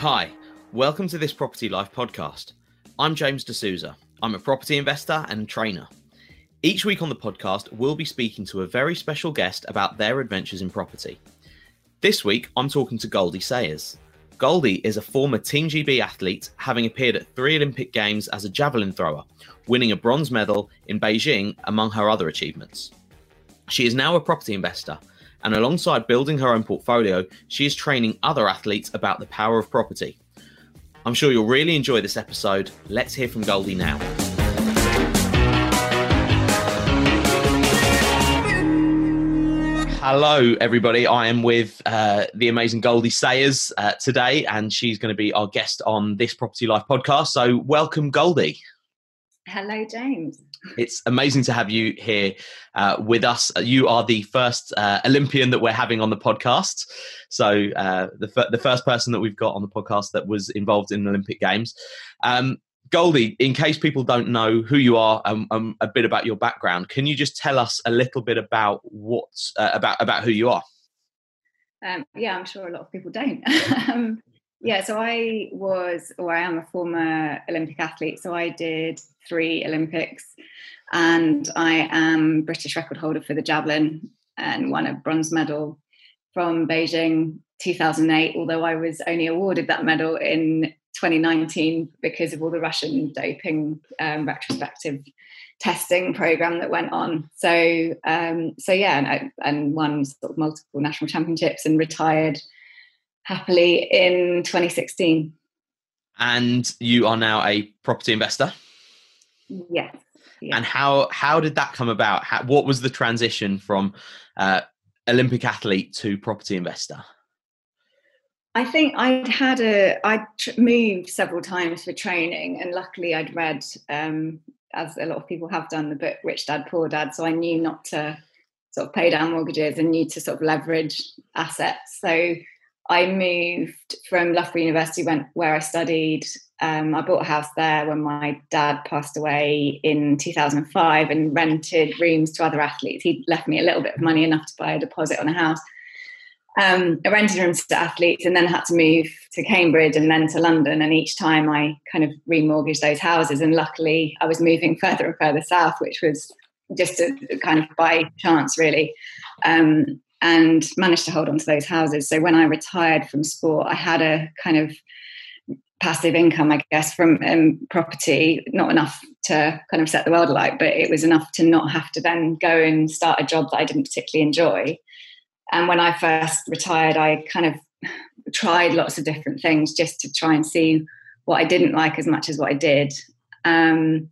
Hi, welcome to this Property Life podcast. I'm James D'Souza. I'm a property investor and trainer. Each week on the podcast, we'll be speaking to a very special guest about their adventures in property. This week, I'm talking to Goldie Sayers. Goldie is a former Team GB athlete, having appeared at three Olympic Games as a javelin thrower, winning a bronze medal in Beijing, among her other achievements. She is now a property investor, and alongside building her own portfolio, she is training other athletes about the power of property. I'm sure you'll really enjoy this episode. Let's hear from Goldie now. Hello, everybody. I am with uh, the amazing Goldie Sayers uh, today, and she's going to be our guest on this Property Life podcast. So, welcome, Goldie. Hello, James. It's amazing to have you here uh, with us. You are the first uh, Olympian that we're having on the podcast. So, uh, the, f- the first person that we've got on the podcast that was involved in Olympic Games. Um, Goldie, in case people don't know who you are and um, um, a bit about your background, can you just tell us a little bit about what uh, about about who you are? Um, yeah, I'm sure a lot of people don't. um, yeah, so I was, or I am a former Olympic athlete. So I did three Olympics, and I am British record holder for the javelin and won a bronze medal from Beijing 2008. Although I was only awarded that medal in 2019 because of all the Russian doping um, retrospective testing program that went on. So, um, so yeah, and, I, and won sort of multiple national championships and retired happily in 2016. And you are now a property investor. Yes. yes. And how how did that come about? How, what was the transition from uh, Olympic athlete to property investor? I think I'd had a I'd moved several times for training, and luckily I'd read, um, as a lot of people have done, the book Rich Dad Poor Dad. So I knew not to sort of pay down mortgages and knew to sort of leverage assets. So I moved from Loughborough University, went where I studied. Um, I bought a house there when my dad passed away in 2005, and rented rooms to other athletes. He left me a little bit of money, enough to buy a deposit on a house um, I rented rooms to athletes and then had to move to Cambridge and then to London. And each time I kind of remortgaged those houses. And luckily, I was moving further and further south, which was just a, kind of by chance, really. Um, and managed to hold on to those houses. So when I retired from sport, I had a kind of passive income, I guess, from um, property, not enough to kind of set the world alight, but it was enough to not have to then go and start a job that I didn't particularly enjoy. And when I first retired, I kind of tried lots of different things just to try and see what I didn't like as much as what I did. Um,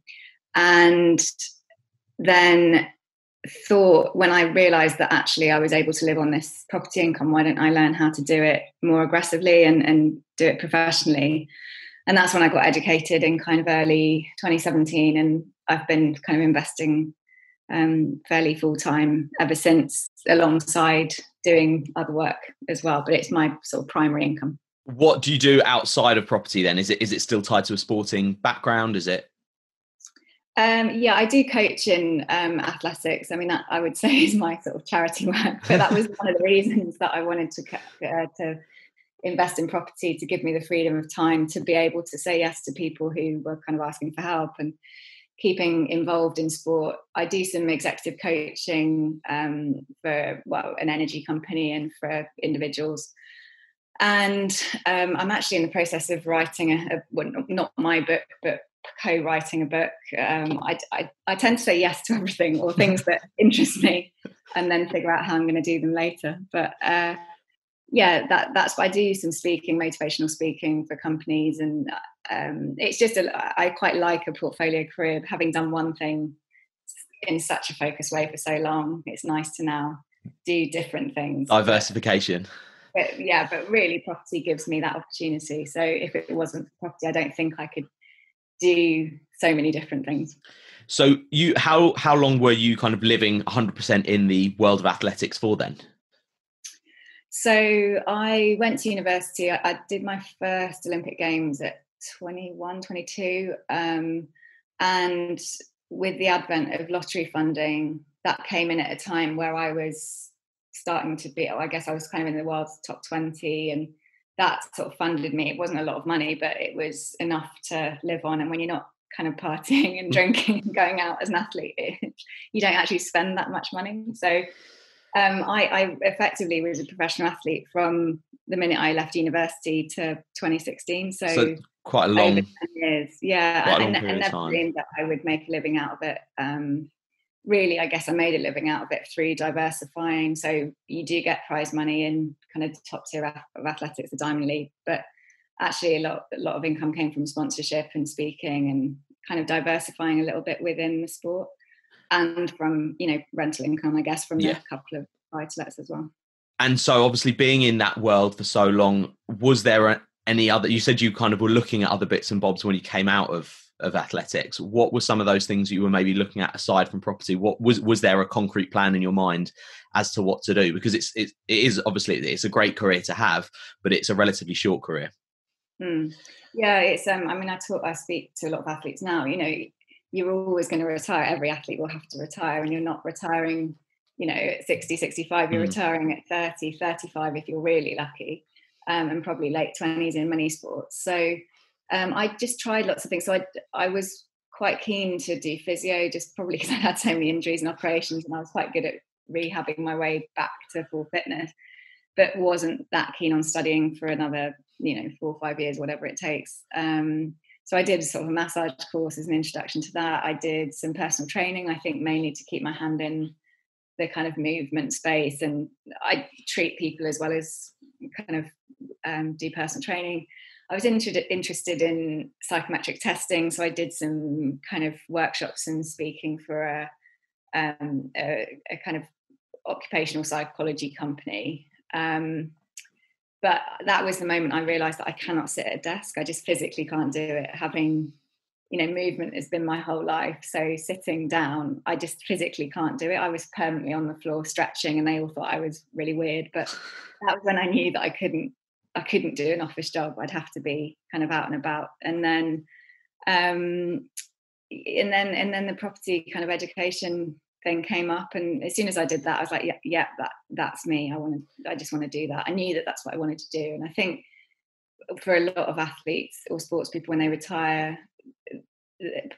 and then thought when I realized that actually I was able to live on this property income, why don't I learn how to do it more aggressively and, and do it professionally? And that's when I got educated in kind of early 2017. And I've been kind of investing um, fairly full time ever since, alongside doing other work as well. But it's my sort of primary income. What do you do outside of property then? Is it is it still tied to a sporting background? Is it? Um, yeah, I do coach in um, athletics. I mean, that I would say is my sort of charity work. But that was one of the reasons that I wanted to uh, to invest in property to give me the freedom of time to be able to say yes to people who were kind of asking for help and keeping involved in sport. I do some executive coaching um, for well an energy company and for individuals. And um, I'm actually in the process of writing a, a well, not my book, but co-writing a book. Um, I, I, I, tend to say yes to everything or things that interest me, and then figure out how I'm going to do them later. But uh, yeah, that that's what I do. Some speaking, motivational speaking for companies, and um, it's just a, I quite like a portfolio career. Having done one thing in such a focused way for so long, it's nice to now do different things. Diversification. But, yeah, but really, property gives me that opportunity. So if it wasn't property, I don't think I could do so many different things. So you, how how long were you kind of living 100% in the world of athletics for then? So I went to university. I, I did my first Olympic Games at 21, 22. Um, and with the advent of lottery funding, that came in at a time where I was starting to be, I guess I was kind of in the world's top 20 and that sort of funded me. It wasn't a lot of money, but it was enough to live on. And when you're not kind of partying and mm. drinking and going out as an athlete, you don't actually spend that much money. So um, I, I, effectively was a professional athlete from the minute I left university to 2016. So, so quite a long years, yeah, and, and never dreamed that I would make a living out of it. Um, really, I guess I made a living out of it through diversifying. So you do get prize money in kind of top tier of athletics, the Diamond League, but actually a lot, a lot of income came from sponsorship and speaking and kind of diversifying a little bit within the sport and from you know rental income i guess from yeah. a couple of lets as well and so obviously being in that world for so long was there any other you said you kind of were looking at other bits and bobs when you came out of of athletics what were some of those things you were maybe looking at aside from property what was was there a concrete plan in your mind as to what to do because it's it, it is obviously it's a great career to have but it's a relatively short career mm. yeah it's um i mean i talk i speak to a lot of athletes now you know you're always going to retire every athlete will have to retire and you're not retiring you know at 60 65 you're mm. retiring at 30 35 if you're really lucky um, and probably late 20s in many sports so um, i just tried lots of things so i i was quite keen to do physio just probably because i had so many injuries and operations and i was quite good at rehabbing my way back to full fitness but wasn't that keen on studying for another you know four or five years whatever it takes um, so I did sort of a massage course as an introduction to that. I did some personal training, I think mainly to keep my hand in the kind of movement space and I treat people as well as kind of um, do personal training. I was inter- interested in psychometric testing, so I did some kind of workshops and speaking for a, um, a, a kind of occupational psychology company. Um, but that was the moment I realized that I cannot sit at a desk. I just physically can't do it. Having, you know, movement has been my whole life. So sitting down, I just physically can't do it. I was permanently on the floor stretching and they all thought I was really weird. But that was when I knew that I couldn't I couldn't do an office job. I'd have to be kind of out and about. And then um and then and then the property kind of education thing came up. And as soon as i did that i was like yeah yeah that that's me. I want to i just want to do that. I knew that that's what i wanted to do. And i think for a lot of athletes or sports people when they retire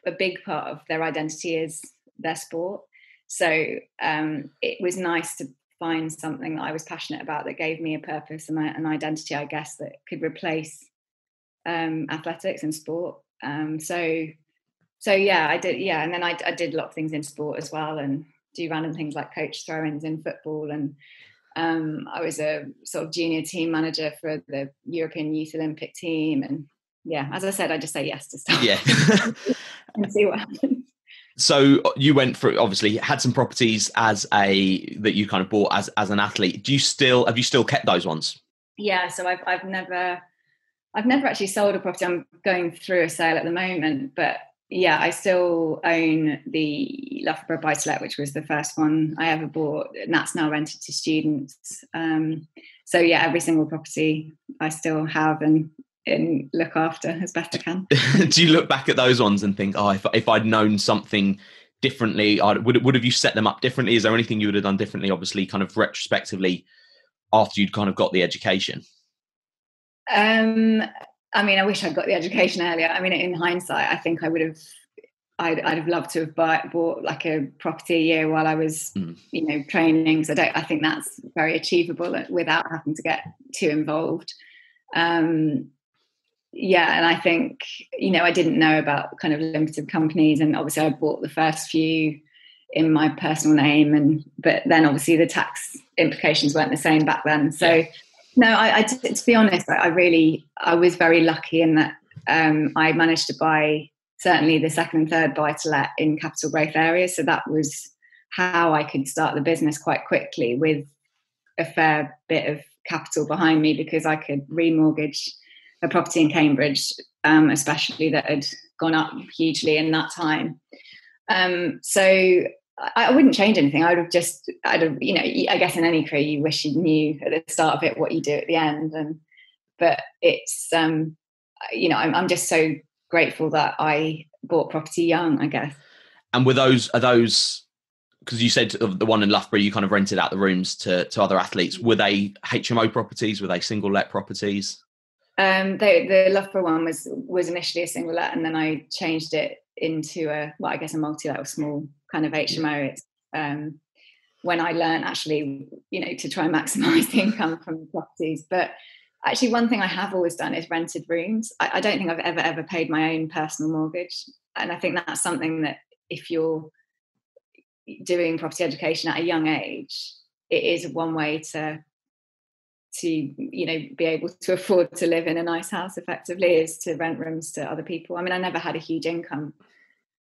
a big part of their identity is their sport. So um, it was nice to find something that i was passionate about that gave me a purpose and an identity i guess that could replace um, athletics and sport um, so so yeah, I did. Yeah, and then I, I did a lot of things in sport as well, and do random things like coach throw-ins in football, and um, I was a sort of junior team manager for the European Youth Olympic team, and yeah, as I said, I just say yes to stuff. Yeah, and see what happens. So uh, you went through obviously had some properties as a that you kind of bought as as an athlete. Do you still have you still kept those ones? Yeah, so I've I've never I've never actually sold a property. I'm going through a sale at the moment, but yeah, I still own the Loughborough buy to let, which was the first one I ever bought, and that's now rented to students. Um, so yeah, every single property I still have and, and look after as best I can. Do you look back at those ones and think, oh, if if I'd known something differently, I'd, would would have you set them up differently? Is there anything you would have done differently? Obviously, kind of retrospectively, after you'd kind of got the education. Um, I mean, I wish I'd got the education earlier. I mean, in hindsight, I think I would have. I'd, I'd have loved to have bought, bought like a property a year while I was, mm. you know, training. So I don't. I think that's very achievable without having to get too involved. Um, yeah, and I think you know I didn't know about kind of limited companies, and obviously I bought the first few in my personal name, and but then obviously the tax implications weren't the same back then. So. Yeah no, I, I to be honest, I, I, really I was very lucky in that um, I managed to buy certainly the second and third buy to let in capital growth areas. So that was how I could start the business quite quickly with a fair bit of capital behind me because I could remortgage a property in Cambridge, um, especially that had gone up hugely in that time. Um, so I wouldn't change anything. I would have just, I'd have, you know, I guess in any career, you wish you knew at the start of it what you do at the end. And, but it's, um, you know, I'm, I'm just so grateful that I bought property young, I guess. And were those, are those, because you said the one in Loughborough, you kind of rented out the rooms to, to other athletes. Were they HMO properties? Were they single let properties? Um, the, the Loughborough one was was initially a single let, and then I changed it into a well, I guess a multi let or small kind of HMO. It's um, when I learned actually, you know, to try and maximise the income from the properties. But actually, one thing I have always done is rented rooms. I, I don't think I've ever ever paid my own personal mortgage, and I think that's something that if you're doing property education at a young age, it is one way to to you know be able to afford to live in a nice house effectively is to rent rooms to other people. I mean i never had a huge income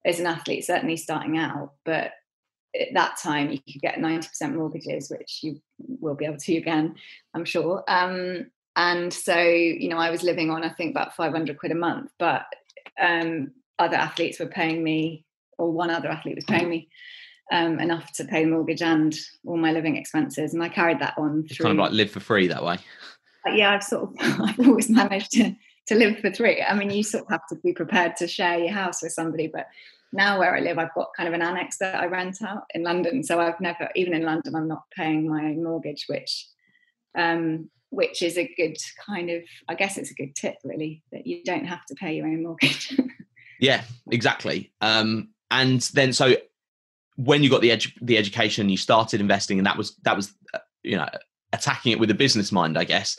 as an athlete certainly starting out but at that time you could get 90% mortgages which you will be able to again i'm sure. Um, and so you know i was living on i think about 500 quid a month but um, other athletes were paying me or one other athlete was paying me um, enough to pay the mortgage and all my living expenses. And I carried that on through. Kind of like live for free that way. Yeah, I've sort of I've always managed to to live for three. I mean, you sort of have to be prepared to share your house with somebody, but now where I live, I've got kind of an annex that I rent out in London. So I've never, even in London, I'm not paying my own mortgage, which um, which is a good kind of, I guess it's a good tip really that you don't have to pay your own mortgage. yeah, exactly. Um, and then so when you got the edu- the education, you started investing, and that was that was uh, you know attacking it with a business mind, I guess.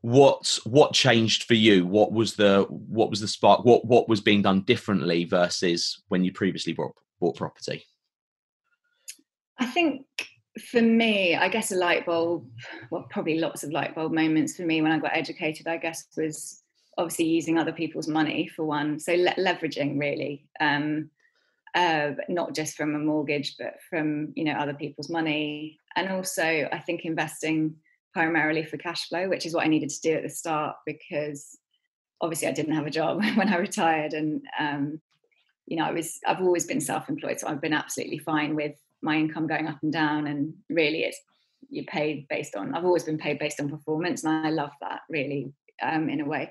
What what changed for you? What was the what was the spark? What what was being done differently versus when you previously bought bought property? I think for me, I guess a light bulb, well, probably lots of light bulb moments for me when I got educated, I guess, was obviously using other people's money for one. So le- leveraging really. Um, uh, not just from a mortgage, but from you know other people's money, and also I think investing primarily for cash flow, which is what I needed to do at the start because obviously I didn't have a job when I retired, and um, you know I was I've always been self-employed, so I've been absolutely fine with my income going up and down, and really it's you're paid based on I've always been paid based on performance, and I love that really um, in a way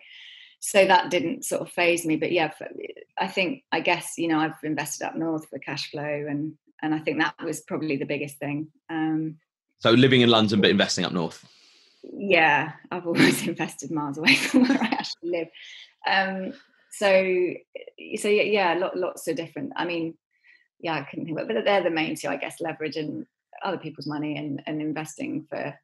so that didn't sort of faze me but yeah i think i guess you know i've invested up north for cash flow and and i think that was probably the biggest thing um, so living in london but investing up north. Yeah i've always invested miles away from where i actually live. Um, so so yeah, yeah lots of different i mean yeah i couldn't think of it but they're the main two i guess leveraging other people's money and, and investing for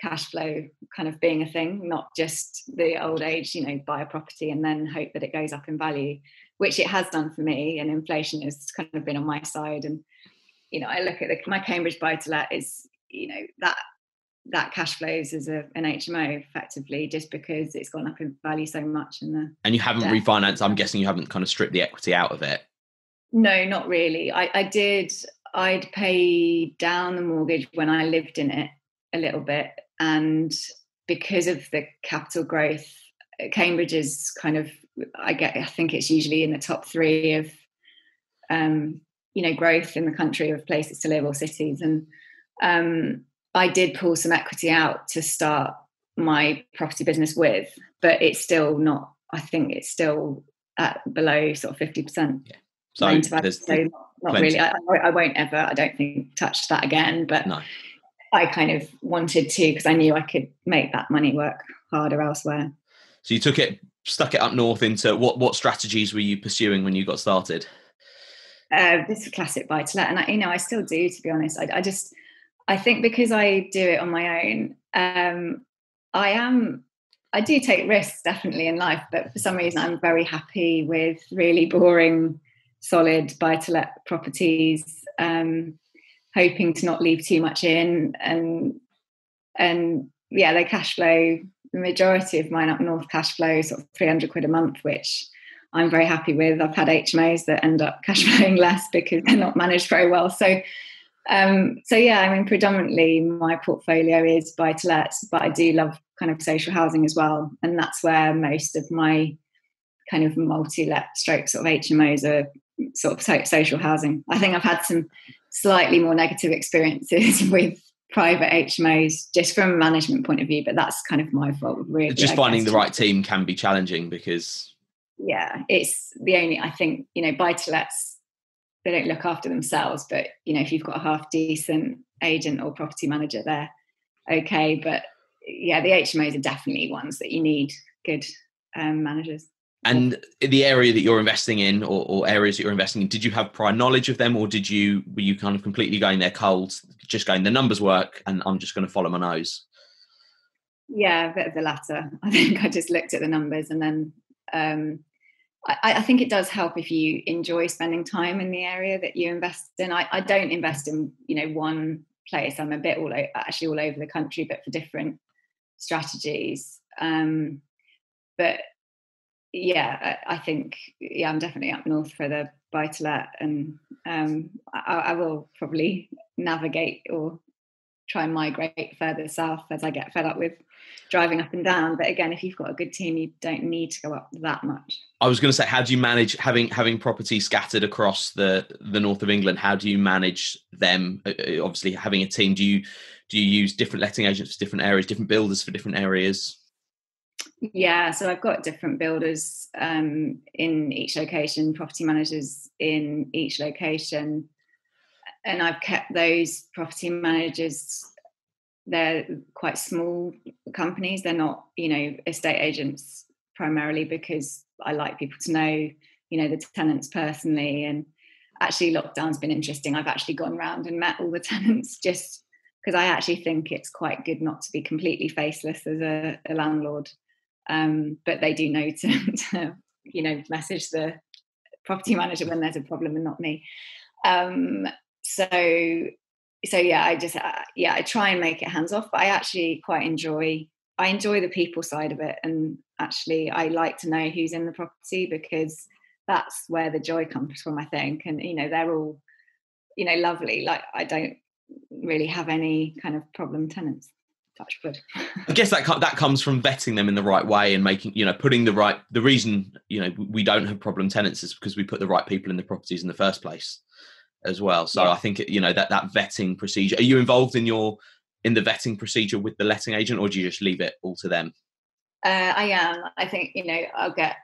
cash flow kind of being a thing, not just the old age, you know, buy a property and then hope that it goes up in value, which it has done for me. And inflation has kind of been on my side. And, you know, I look at the, my Cambridge buy to let is, you know, that that cash flows as a, an HMO effectively just because it's gone up in value so much. And the and you haven't refinanced. I'm guessing you haven't kind of stripped the equity out of it. No, not really. I, I did. I'd pay down the mortgage when I lived in it a little bit and because of the capital growth, Cambridge is kind of I get I think it's usually in the top three of um, you know growth in the country of places to live or cities, and um, I did pull some equity out to start my property business with, but it's still not. I think it's still at below sort of fifty percent. Yeah. So, so not, not really. I, I, won't ever. I don't think touch that again. But no. I kind of wanted to because I knew I could make that money work harder elsewhere. So you took it, stuck it up north into what? What strategies were you pursuing when you got started? Uh, this is classic buy to let, and I, you know I still do. To be honest, I, I, just I think because I do it on my own, um, I am I do take risks definitely in life, but for some reason I'm very happy with really boring, solid buy to let properties. Um, hoping to not leave too much in and and yeah they cash flow the majority of mine up north cash flow sort of 300 quid a month which i'm very happy with. I've had hmos that end up cash flowing less because they're not managed very well. So um, so yeah i mean predominantly my portfolio is buy to let but i do love kind of social housing as well. And that's where most of my kind of multi-let stroke sort of hmos are sort of social housing. I think i've had some slightly more negative experiences with private HMOs just from a management point of view, but that's kind of my fault really. Just finding the right team can be challenging because yeah, it's the only I think, you know, buy to lets they don't look after themselves, but you know, if you've got a half decent agent or property manager there, okay. But yeah, the HMOs are definitely ones that you need good um, managers. And the area that you're investing in, or, or, areas that you're investing in, did you have prior knowledge of them, or did you were you kind of completely going there cold, just going the numbers work, and I'm just going to follow my nose? Yeah, a bit of the latter. I think I just looked at the numbers, and then um, I, I, think it does help if you enjoy spending time in the area that you invest in. I, I don't invest in you know one place. I'm a bit all actually all over the country, but for different strategies. Um, but yeah, I, I, think yeah, I'm definitely up north for the buy to let, and um, I, I, will probably navigate or try and migrate further south as I get fed up with driving up and down. But again, if you've got a good team, you don't need to go up that much. I was going to say, how do you manage having having property scattered across the the north of England? How do you manage them? Uh, uh, obviously, having a team, do you do you use different letting agents for different areas, different builders for different areas? Yeah, so I've got different builders um, in each location, property managers in each location, and I've kept those property managers. They're quite small companies. They're not, you know, estate agents primarily because I like people to know, you know, the tenants personally. And actually, lockdown's been interesting. I've actually gone around and met all the tenants just because I actually think it's quite good not to be completely faceless as a, a landlord um, but they do know to, to, you know, message the property manager when there's a problem and not me. Um, so, so yeah, I just uh, yeah, I try and make it hands off, but I actually quite enjoy. I enjoy the people side of it, and actually, I like to know who's in the property because that's where the joy comes from. I think, and you know, they're all, you know, lovely. Like I don't really have any kind of problem tenants touch wood. I guess that that comes from vetting them in the right way and making you know putting the right. The reason you know we don't have problem tenants is because we put the right people in the properties in the first place, as well. So yeah. I think you know that that vetting procedure. Are you involved in your in the vetting procedure with the letting agent, or do you just leave it all to them? Uh, I am. I think you know I'll get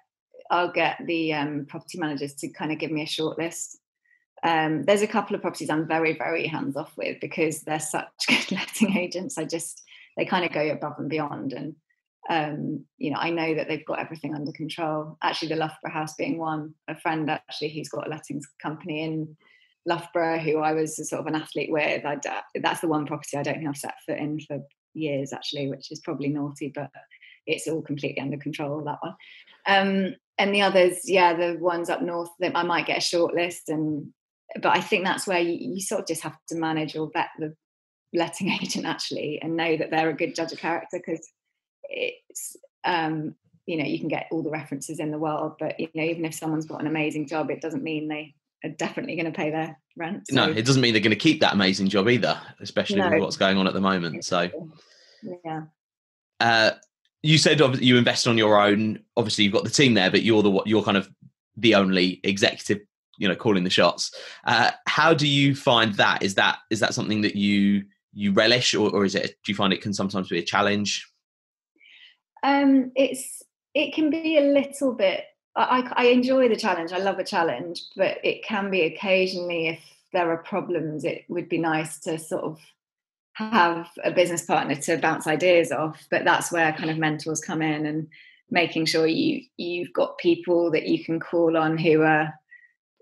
I'll get the um, property managers to kind of give me a short list um, there's a couple of properties I'm very, very hands off with because they're such good letting agents. I just they kind of go above and beyond. And um, you know, I know that they've got everything under control. Actually, the Loughborough House being one, a friend actually who's got a lettings company in Loughborough, who I was sort of an athlete with. I, that's the one property I don't think I've set foot in for years, actually, which is probably naughty, but it's all completely under control. That one. Um, and the others, yeah, the ones up north, that I might get a short list, and but I think that's where you, you sort of just have to manage or vet the letting agent actually and know that they're a good judge of character because it's um, you know you can get all the references in the world but you know even if someone's got an amazing job it doesn't mean they are definitely going to pay their rent so. no it doesn't mean they're going to keep that amazing job either especially no. with what's going on at the moment so yeah uh, you said you invest on your own obviously you've got the team there but you're the what you're kind of the only executive you know calling the shots uh, how do you find that is that is that something that you you relish, or, or is it? Do you find it can sometimes be a challenge? Um, it's it can be a little bit. I, I enjoy the challenge. I love a challenge, but it can be occasionally if there are problems. It would be nice to sort of have a business partner to bounce ideas off. But that's where kind of mentors come in and making sure you you've got people that you can call on who are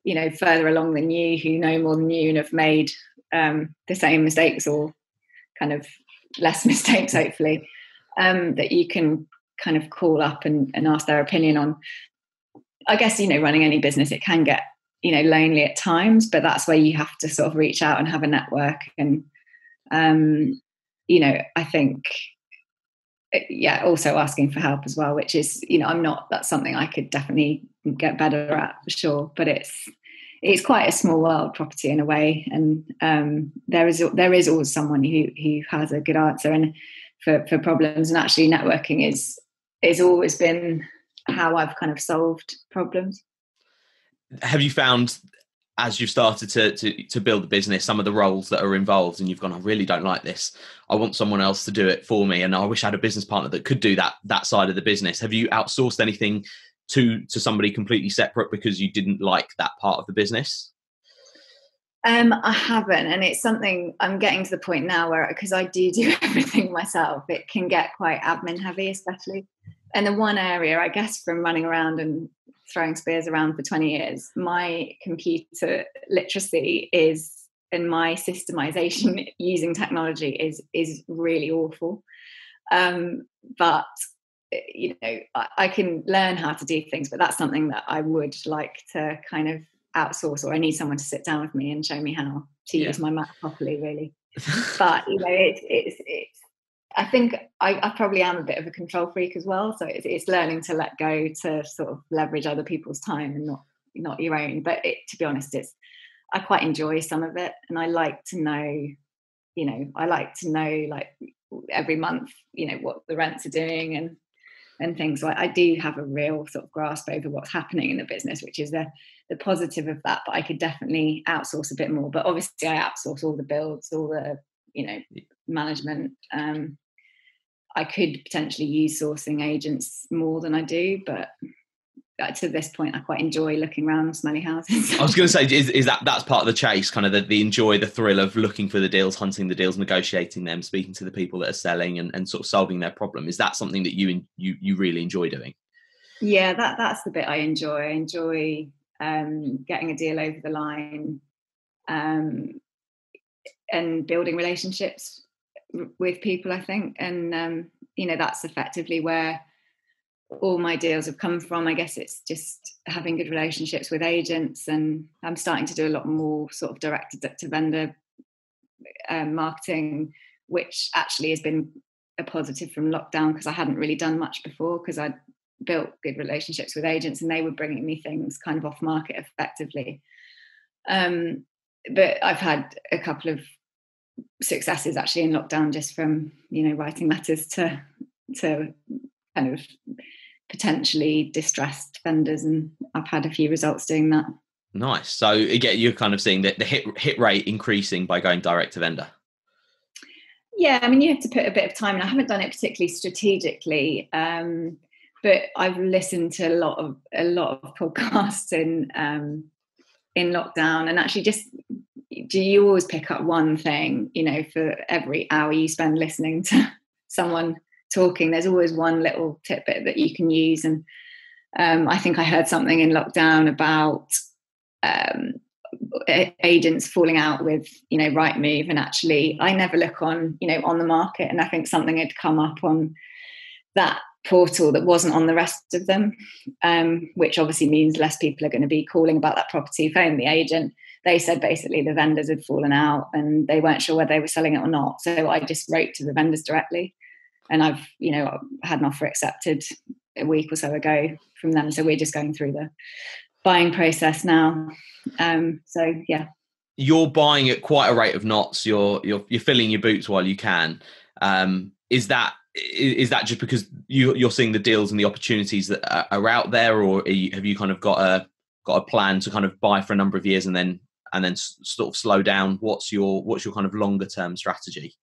you know further along than you who know more than you and have made um, the same mistakes or kind of less mistakes, hopefully, um, that you can kind of call up and, and ask their opinion on. I guess, you know, running any business, it can get, you know, lonely at times, but that's where you have to sort of reach out and have a network. And, um, you know, I think, uh, yeah, also asking for help as well, which is, you know, I'm not, that's something I could definitely get better at for sure, but it's, it's quite a small world property in a way and um, there is there is always someone who who has a good answer and for, for problems and actually networking is is always been how I've kind of solved problems. Have you found as you've started to, to to build the business, some of the roles that are involved, and you've gone, I really don't like this. I want someone else to do it for me, and I wish I had a business partner that could do that that side of the business. Have you outsourced anything to to somebody completely separate because you didn't like that part of the business? Um, I haven't, and it's something I'm getting to the point now where because I do do everything myself, it can get quite admin heavy, especially. and the one area, I guess, from running around and throwing spears around for 20 years, my computer literacy is and my systemization using technology is is really awful. Um, but you know, I, I, can learn how to do things, but that's something that I would like to kind of outsource, or I need someone to sit down with me and show me how to yeah. use my Mac properly, really. but you know, it's it's it's I think I, I, probably am a bit of a control freak as well. So it's, it's, learning to let go to sort of leverage other people's time and not not your own. But it, to be honest, it's I quite enjoy some of it, and I like to know, you know, I like to know like every month, you know, what the rents are doing and and things. So I, I do have a real sort of grasp over what's happening in the business, which is the the positive of that. But I could definitely outsource a bit more. But obviously, I outsource all the builds, all the you know management. Um, I could potentially use sourcing agents more than I do, but to this point, I quite enjoy looking around smelly houses. I was going to say, is, is that that's part of the chase, kind of the, the enjoy, the thrill of looking for the deals, hunting the deals, negotiating them, speaking to the people that are selling, and, and sort of solving their problem. Is that something that you you you really enjoy doing? Yeah, that that's the bit I enjoy. I enjoy um, getting a deal over the line, um, and building relationships with people i think and um, you know that's effectively where all my deals have come from. I guess it's just having good relationships with agents and i'm starting to do a lot more sort of direct to vendor um, marketing which actually has been a positive from lockdown because i hadn't really done much before because i'd built good relationships with agents and they were bringing me things kind of off market effectively. Um, but i've had a couple of successes actually in lockdown just from you know writing letters to to kind of potentially distressed vendors and I've had a few results doing that. Nice. So again, you're kind of seeing that the hit hit rate increasing by going direct to vendor. Yeah, I mean you have to put a bit of time, and I haven't done it particularly strategically. Um, but I've listened to a lot of a lot of podcasts in um, in lockdown, and actually just do you always pick up one thing you know for every hour you spend listening to someone talking there's always one little tidbit that you can use and um, i think i heard something in lockdown about um, agents falling out with you know Rightmove and actually i never look on you know on the market and i think something had come up on that portal that wasn't on the rest of them um, which obviously means less people are going to be calling about that property phone the agent they said basically the vendors had fallen out and they weren't sure whether they were selling it or not. So I just wrote to the vendors directly. And I've, you know, had an offer accepted a week or so ago from them. So we're just going through the buying process now. Um, so yeah. You're buying at quite a rate of knots. You're you're you're filling your boots while you can. Um, is that is that just because you, you're seeing the deals and the opportunities that are out there, or you, have you kind of got a got a plan to kind of buy for a number of years and then and then sort of slow down? What's your what's your kind of longer term strategy?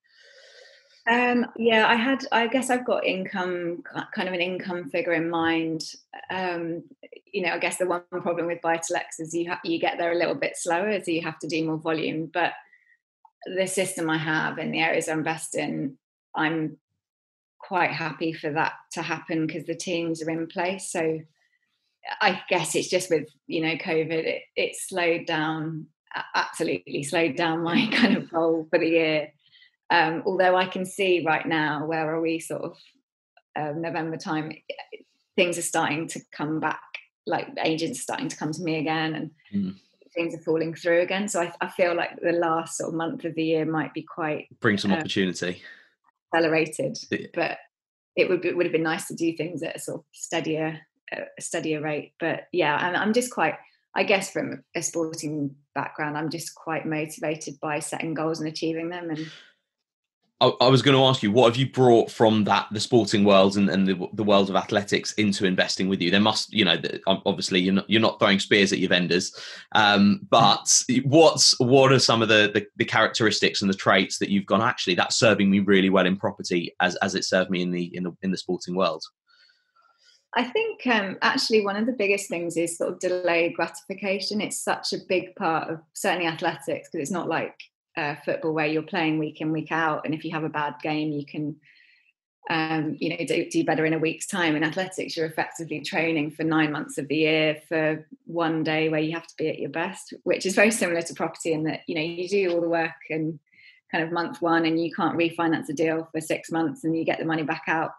Um, yeah, I had. I guess I've got income, kind of an income figure in mind. Um, you know, I guess the one problem with buy is you ha- you get there a little bit slower, so you have to do more volume. But the system I have in the areas I invest in, I'm quite happy for that to happen because the teams are in place. So I guess it's just with you know COVID, it, it slowed down absolutely slowed down my kind of goal for the year. Um, although I can see right now, where are we sort of um, November time, things are starting to come back, like agents starting to come to me again and mm. things are falling through again. So I, I, feel like the last sort of month of the year might be quite bring some um, opportunity accelerated, but it would, be, it would have been nice to do things at a sort of steadier, uh, steadier rate. But yeah, I'm, I'm just quite I guess from a sporting background, I'm just quite motivated by setting goals and achieving them. And I, I was going to ask you, what have you brought from that the sporting world and, and the, the world of athletics into investing with you? There must, you know, obviously you're not you're not throwing spears at your vendors, um, but what's what are some of the, the, the characteristics and the traits that you've gone actually that's serving me really well in property as as it served me in the in the in the sporting world? I think um, actually one of the biggest things is sort of delayed gratification. It's such a big part of certainly athletics because it's not like uh, football where you're playing week in week out, and if you have a bad game, you can um, you know, do, do better in a week's time. In athletics, you're effectively training for nine months of the year for one day where you have to be at your best, which is very similar to property in that, you know, you do all the work and kind of month one and you can't refinance a deal for six months and you get the money back out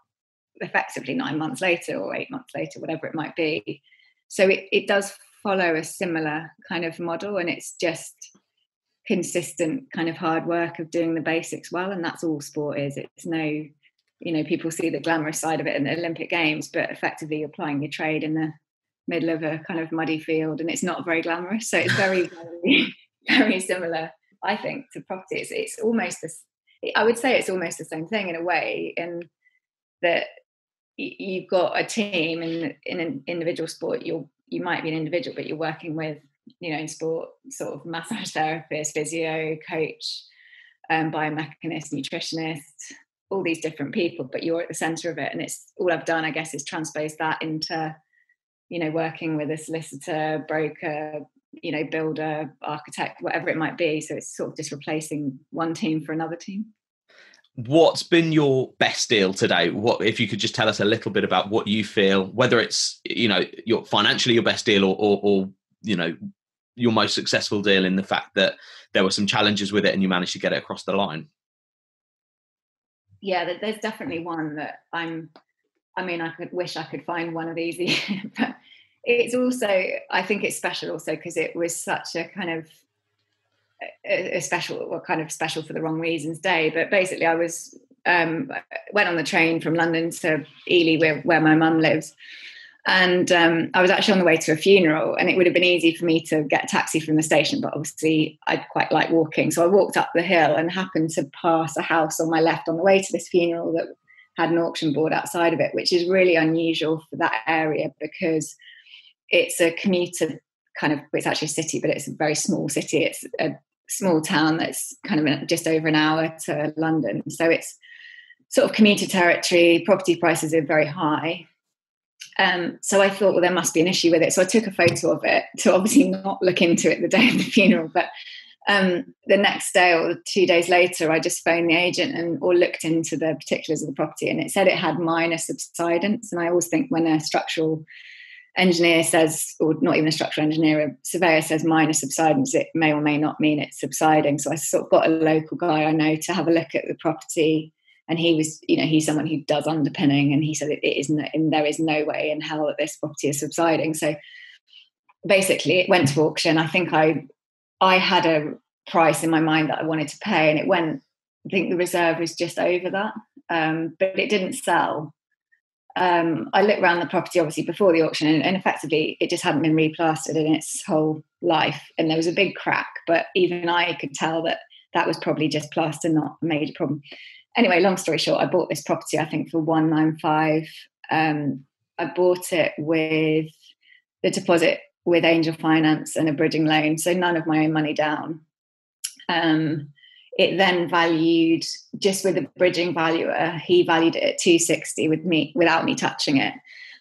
effectively nine months later or eight months later, whatever it might be. So it, it does follow a similar kind of model and it's just consistent kind of hard work of doing the basics well. And that's all sport is. It's no you know people see the glamorous side of it in the olympic games but effectively you're applying your trade in the middle of a kind of muddy field and it's not very glamorous so it's very very, very similar i think to property it's, it's almost this i would say it's almost the same thing in a way in that you've got a team in in an individual sport you're you might be an individual but you're working with you know in sport sort of massage therapist physio coach um, biomechanist nutritionist all these different people, but you're at the center of it. And it's all I've done, I guess, is transpose that into, you know, working with a solicitor, broker, you know, builder, architect, whatever it might be. So it's sort of just replacing one team for another team. What's been your best deal today? What if you could just tell us a little bit about what you feel, whether it's you know your financially your best deal or, or, or you know your most successful deal in the fact that there were some challenges with it and you managed to get it across the line yeah, there's definitely one that I'm. I mean, I could wish I could find one of these, but it's also. I think it's special also because it was such a kind of a, special, well, kind of special for the wrong reasons day. But basically, I was um, went on the train from London to Ely, where where my mum lives, and um, I was actually on the way to a funeral, and it would have been easy for me to get a taxi from the station, but obviously I'd quite like walking. So I walked up the hill and happened to pass a house on my left on the way to this funeral that had an auction board outside of it, which is really unusual for that area because it's a commuter kind of, it's actually a city, but it's a very small city. It's a small town that's kind of just over an hour to London. So it's sort of commuter territory, property prices are very high um, so I thought, well, there must be an issue with it. So I took a photo of it to obviously not look into it the day of the funeral. But um, the next day or two days later, I just phoned the agent and or looked into the particulars of the property, and it said it had minor subsidence. And I always think when a structural engineer says, or not even a structural engineer, a surveyor says minor subsidence, it may or may not mean it's subsiding. So I sort of got a local guy I know to have a look at the property and he was you know he's someone who does underpinning and he said it, it is and there is no way in hell that this property is subsiding. So basically it went to auction. I think i i had a price in my mind that i wanted to pay and it went i think the reserve was just over that um, but it didn't sell. Um, I looked around the property obviously before the auction, and, and, effectively it just hadn't been replastered in its whole life, and there was a big crack. But even I could tell that that was probably just plaster, not a major problem anyway, long story short, I bought this property, I think, for 195. Um, I bought it with the deposit with Angel Finance and a bridging loan, so none of my own money down. Um, it then valued just with a bridging valuer, he valued it at 260 with me without me touching it.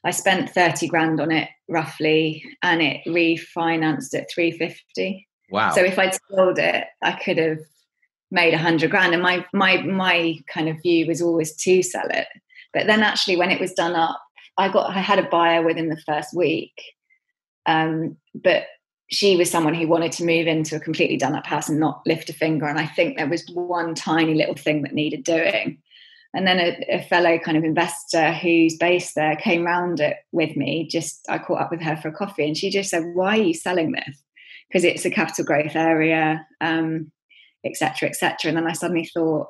I spent 30 grand on it roughly and it refinanced at 350. Wow. So if I'd sold it, I could have made a hundred grand. And my my my kind of view was always to sell it. But then actually when it was done up, I got I had a buyer within the first week. Um, but she was someone who wanted to move into a completely done up house and not lift a finger. And I think there was one tiny little thing that needed doing. And then a, a, fellow kind of investor who's based there came round it with me. Just I caught up with her for a coffee, and she just said, "Why are you selling this? Because it's a capital growth area. Um, etc etc and then i suddenly thought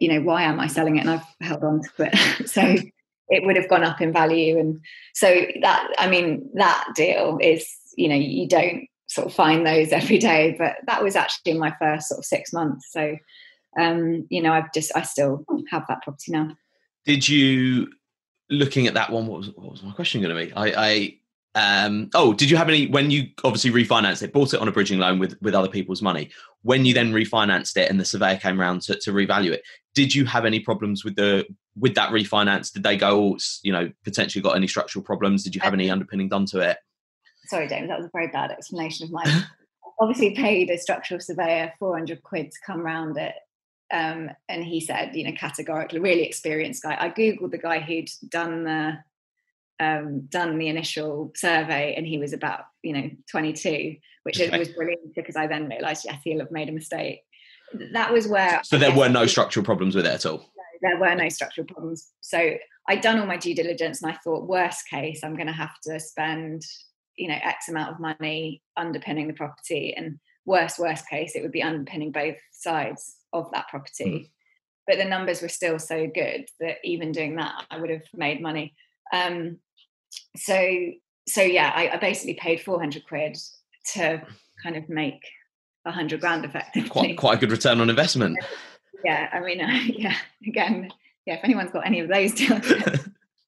you know why am i selling it? And i've held on to it. So it would have gone up in value. And so that i mean that deal is you know you don't sort of find those every day. But that was actually in my first sort of six months. So um you know i've just i still have that property now. Did you looking at that one what was, what was my question going to be? I i um, oh, did you have any when you obviously refinanced it, bought it on a bridging loan with with other people's money? When you then refinanced it and the surveyor came around to, to revalue it, did you have any problems with the with that refinance? Did they go, oh, you know, potentially got any structural problems? Did you have any underpinning done to it? Sorry, James, that was a very bad explanation of mine. obviously, paid a structural surveyor four hundred quid to come around it Um, and he said, you know, categorically, really experienced guy. I googled the guy who'd done the um, done the initial survey, and he was about you know 22, which okay. was brilliant because I then realised yes, he'll have made a mistake. That was where. So there were no structural problems with it at all. No, there were no structural problems. So I'd done all my due diligence, and I thought, worst case, I'm going to have to spend you know X amount of money underpinning the property, and worst worst case, it would be underpinning both sides of that property. Mm. But the numbers were still so good that even doing that, I would have made money. Um, so so yeah, I, I basically paid 400 quid to kind of make a hundred grand effectively. Quite quite a good return on investment. Yeah, I mean, uh, yeah. Again, yeah. If anyone's got any of those deals,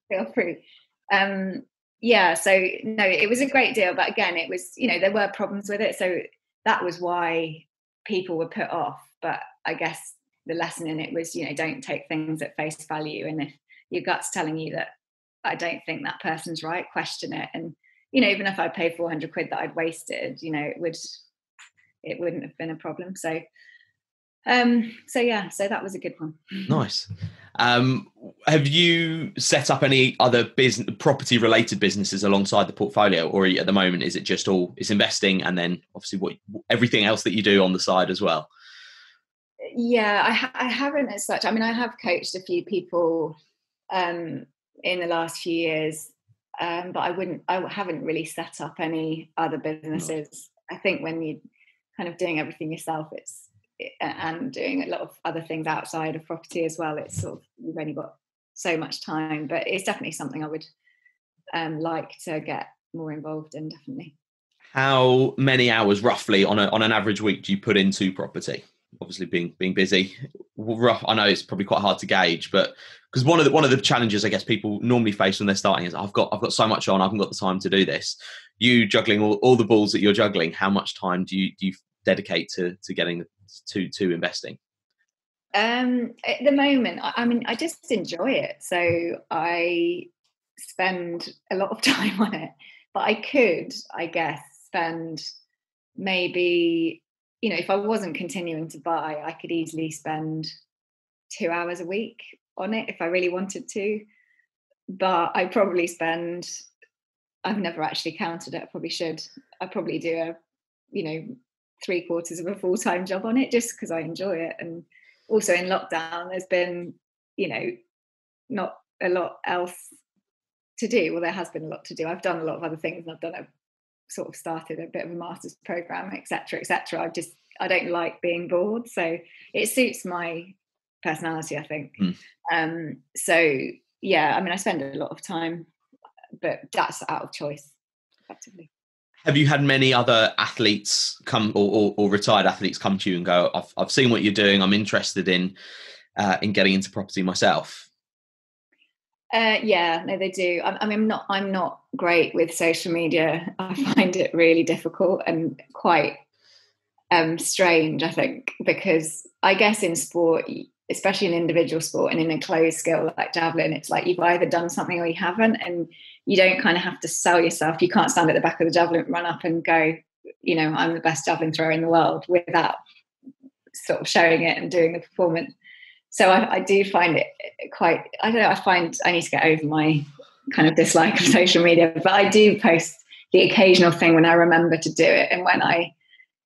feel free. Um, yeah. So no, it was a great deal, but again, it was you know there were problems with it, so that was why people were put off. But I guess the lesson in it was you know don't take things at face value, and if your gut's telling you that I don't think that person's right, question it. And, you know, even if I paid 400 quid that I'd wasted, you know, it would, it wouldn't have been a problem. So, um, so yeah, so that was a good one. Nice. Um, have you set up any other business, property related businesses alongside the portfolio, or at the moment is it just all it's investing and then obviously what everything else that you do on the side as well? Yeah, I, ha- I haven't as such. I mean, I have coached a few people um, in the last few years, um, but I wouldn't. I haven't really set up any other businesses. No. I think when you're kind of doing everything yourself, it's and doing a lot of other things outside of property as well. It's sort of you've only got so much time, but it's definitely something I would um, like to get more involved in. Definitely. How many hours roughly on a, on an average week do you put into property? Obviously being being busy. Rough i know it's probably quite hard to gauge but because one of the one of the challenges i guess people normally face when they're starting is i've got i've got so much on i haven't got the time to do this. You juggling all, all the balls that you're juggling how much time do you do you dedicate to to getting to to investing? Um at the moment I, I mean i just enjoy it so i spend a lot of time on it. But i could i guess spend maybe you know, if I wasn't continuing to buy, I could easily spend two hours a week on it if I really wanted to. But I probably spend, I've never actually counted it, I probably should. I probably do a, you know, three quarters of a full time job on it just because I enjoy it. And also in lockdown, there's been, you know, not a lot else to do. Well, there has been a lot to do. I've done a lot of other things and I've done a sort of started a bit of a master's program, etc., etc. I just I don't like being bored, so it suits my personality, I think. Mm. Um, so yeah, I mean, I spend a lot of time, but that's out of choice, effectively. Have you had many other athletes come or, or, or retired athletes come to you and go, "I've I've seen what you're doing. I'm interested in uh, in getting into property myself." Uh, yeah, no, they do. I, I, mean, I'm not. I'm not great with social media. I find it really difficult and quite um, strange. I think because I guess in sport, especially in individual sport and in a closed skill like javelin, it's like you've either done something or you haven't, and you don't kind of have to sell yourself. You can't stand at the back of the javelin, run up and go, you know, I'm the best javelin thrower in the world without sort of showing it and doing the performance so I, I, do find it quite i don't know i find i need to get over my kind of dislike of social media but i do post the occasional thing when i remember to do it and when i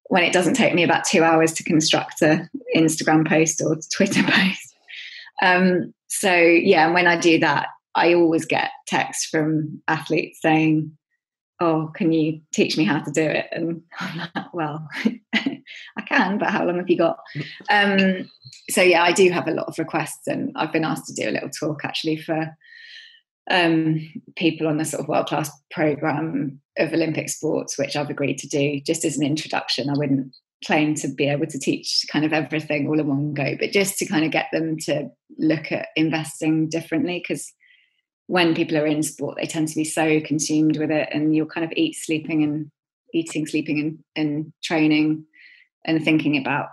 when it doesn't take me about two hours to construct a instagram post or twitter post. Um, so yeah and when i do that i always get texts from athletes saying oh, can you teach me how to do it? And I'm like, well, I can, but how long have you got? Um, so yeah, I do have a lot of requests, and I've been asked to do a little talk actually for um, people on the sort of world class program of Olympic sports, which I've agreed to do just as an introduction. I wouldn't claim to be able to teach kind of everything all in one go, but just to kind of get them to look at investing differently because when people are in sport, they tend to be so consumed with it, and you're kind of eat, sleeping, and eating, sleeping, and, and training, and thinking about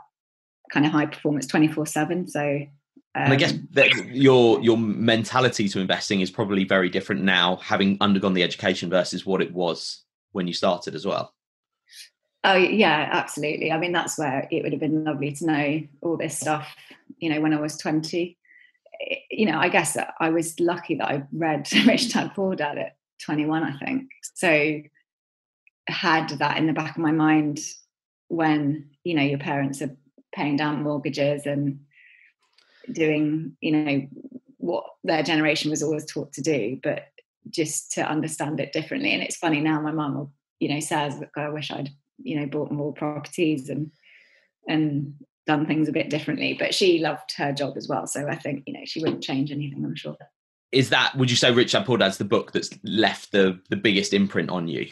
kind of high performance twenty four seven. So, um, and I guess um, that your your mentality to investing is probably very different now, having undergone the education versus what it was when you started as well. Oh yeah, absolutely. I mean, that's where it would have been lovely to know all this stuff. You know, when I was twenty, you know, I guess I was lucky that I read Rich Dad Poor Dad at twenty-one. I think so. Had that in the back of my mind when you know your parents are paying down mortgages and doing, you know, what their generation was always taught to do, but just to understand it differently. And it's funny now, my mum, will, you know, says, "Look, I wish I'd, you know, bought more properties and and done things a bit differently." But she loved her job as well, so I think you know she wouldn't change anything. I'm sure. Is that? Would you say Rich Dad Poor Dad's the book that's left the the biggest imprint on you?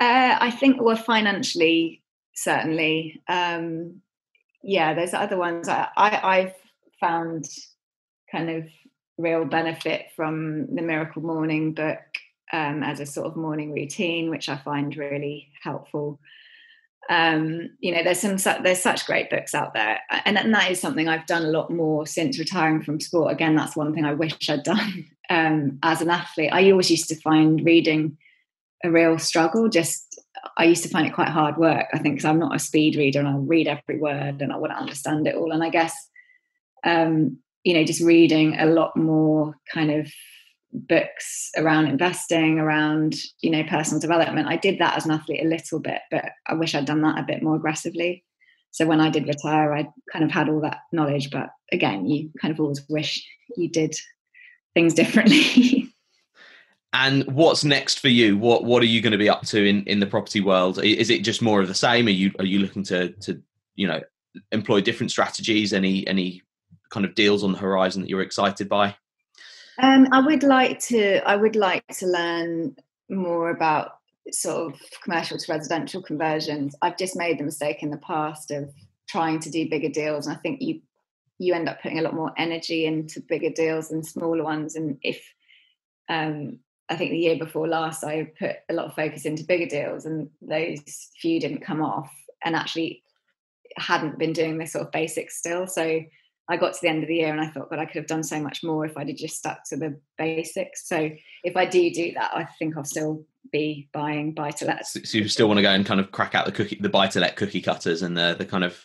Uh, I think well, financially, certainly. Um, yeah, there's other ones. I, I I've found kind of real benefit from the Miracle Morning book um, as a sort of morning routine, which I find really helpful. Um, you know, there's some there's such great books out there, and, and that is something I've done a lot more since retiring from sport. Again, that's one thing I wish I'd done um, as an athlete. I always used to find reading a real struggle. Just I used to find it quite hard work. I think because I'm not a speed reader and i'll read every word and I want to understand it all. And I guess um, you know, just reading a lot more kind of books around investing, around, you know, personal development. I did that as an athlete a little bit, but I wish I'd done that a bit more aggressively. So when I did retire, I kind of had all that knowledge. But again, you kind of always wish you did things differently. and what's next for you? What what are you going to be up to in, in the property world? Is it just more of the same? Are you are you looking to to you know employ different strategies? Any any kind of deals on the horizon that you're excited by? Um, I would like to. I would like to learn more about sort of commercial to residential conversions. I've just made the mistake in the past of trying to do bigger deals, and I think you you end up putting a lot more energy into bigger deals than smaller ones. And if um, I think the year before last, I put a lot of focus into bigger deals, and those few didn't come off, and actually hadn't been doing this sort of basics still. So I got to the end of the year and I thought, God, I could have done so much more if I'd have just stuck to the basics. So if I do do that, I think I'll still be buying buy to let. So, so you still want to go and kind of crack out the cookie, the buy to let cookie cutters and the the kind of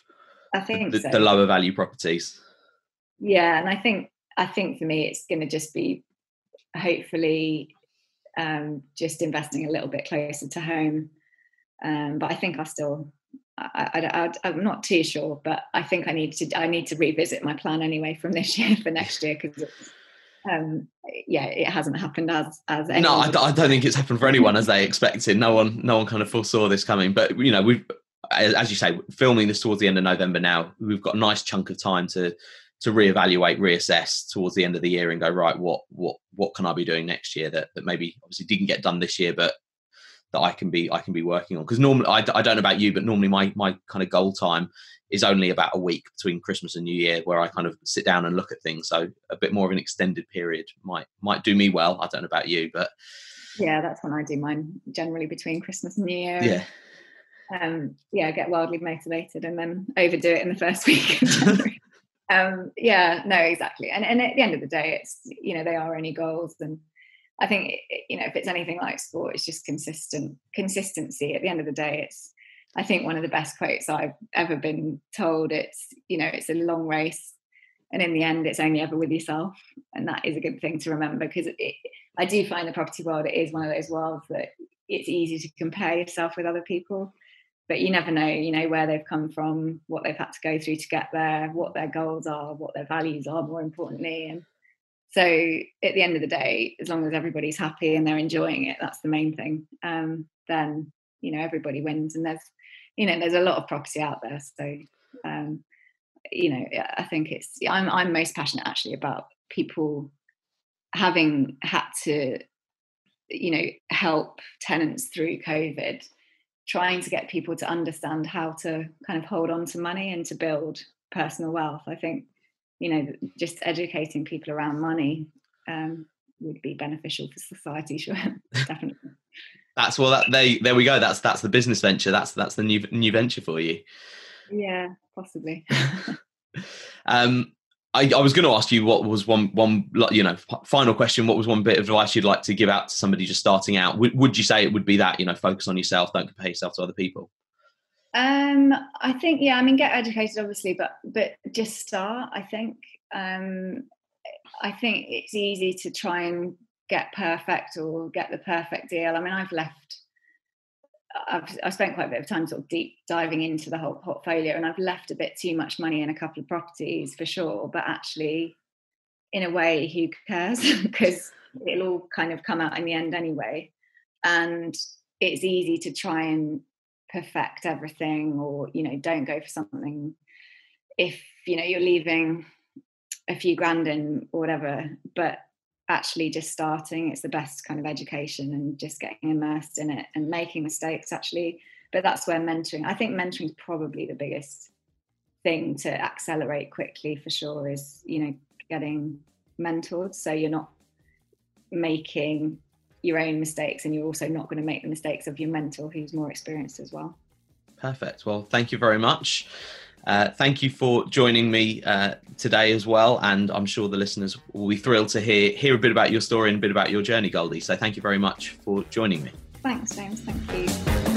I think the, so. the lower value properties. Yeah, and I think I think for me it's going to just be hopefully um, just investing a little bit closer to home. Um, but I think I'll still I, am not too sure, but I think I need to I need to revisit my plan anyway from this year for next year because um, yeah, it hasn't happened as as no, I, I, don't think it's happened for anyone as they expected. No one no one kind of foresaw this coming, but you know we've as you say filming this towards the end of November now. We've got a nice chunk of time to to reevaluate, reassess towards the end of the year and go right. What what what can I be doing next year that that maybe obviously didn't get done this year, but that I can be I can be working on. Because normally I, I don't know about you but normally my my kind of goal time is only about a week between Christmas and New Year where I kind of sit down and look at things. So a bit more of an extended period might might do me well. I don't know about you but yeah that's when I do mine generally between Christmas and New Year. Yeah. Um yeah get wildly motivated and then overdo it in the first week um yeah no exactly. And and at the end of the day it's you know they are only goals and I think eh, you know if it's anything like sport, it's just consistent consistency. At the end of the day, it's I think one of the best quotes I've ever been told. It's you know it's a long race, and in the end, it's only ever with yourself, and that is a good thing to remember because I do find the property world it is one of those worlds that it's easy to compare yourself with other people, but you never know. You know where they've come from, what they've had to go through to get there, what their goals are, what their values are. More importantly, and so at the end of the day as long as everybody's happy and they're enjoying it that's the main thing. Um, then you know everybody wins and there's you know there's a lot of property out there. So um, you know i think it's i'm i'm most passionate actually about people having had to you know help tenants through covid trying to get people to understand how to kind of hold on to money and to build personal wealth. I think you know, just educating people around money um, would be beneficial for society. Sure, definitely. That's well. That, there, there we go. That's that's the business venture. That's that's the new new venture for you. Yeah, possibly. um, I, I was going to ask you what was one one you know final question. What was one bit of advice you'd like to give out to somebody just starting out? Would, would you say it would be that you know focus on yourself, don't compare yourself to other people? Um, I think yeah. I mean, get educated, obviously, but but just start. I think. Um, I think it's easy to try and get perfect or get the perfect deal. I mean, I've left. I've, I've spent quite a bit of time sort of deep diving into the whole portfolio, and I've left a bit too much money in a couple of properties for sure. But actually, in a way, who cares? because it'll all kind of come out in the end anyway. And it's easy to try and perfect everything, or you know, don't go for something if you know you're leaving a few grand in or whatever. But actually just starting it's the best kind of education and just getting immersed in it and making mistakes actually but that's where mentoring i think mentoring is probably the biggest thing to accelerate quickly for sure is you know getting mentored so you're not making your own mistakes and you're also not going to make the mistakes of your mentor who's more experienced as well perfect well thank you very much uh, thank you for joining me uh, today as well, and I'm sure the listeners will be thrilled to hear hear a bit about your story and a bit about your journey, Goldie. So thank you very much for joining me. Thanks, James. Thank you.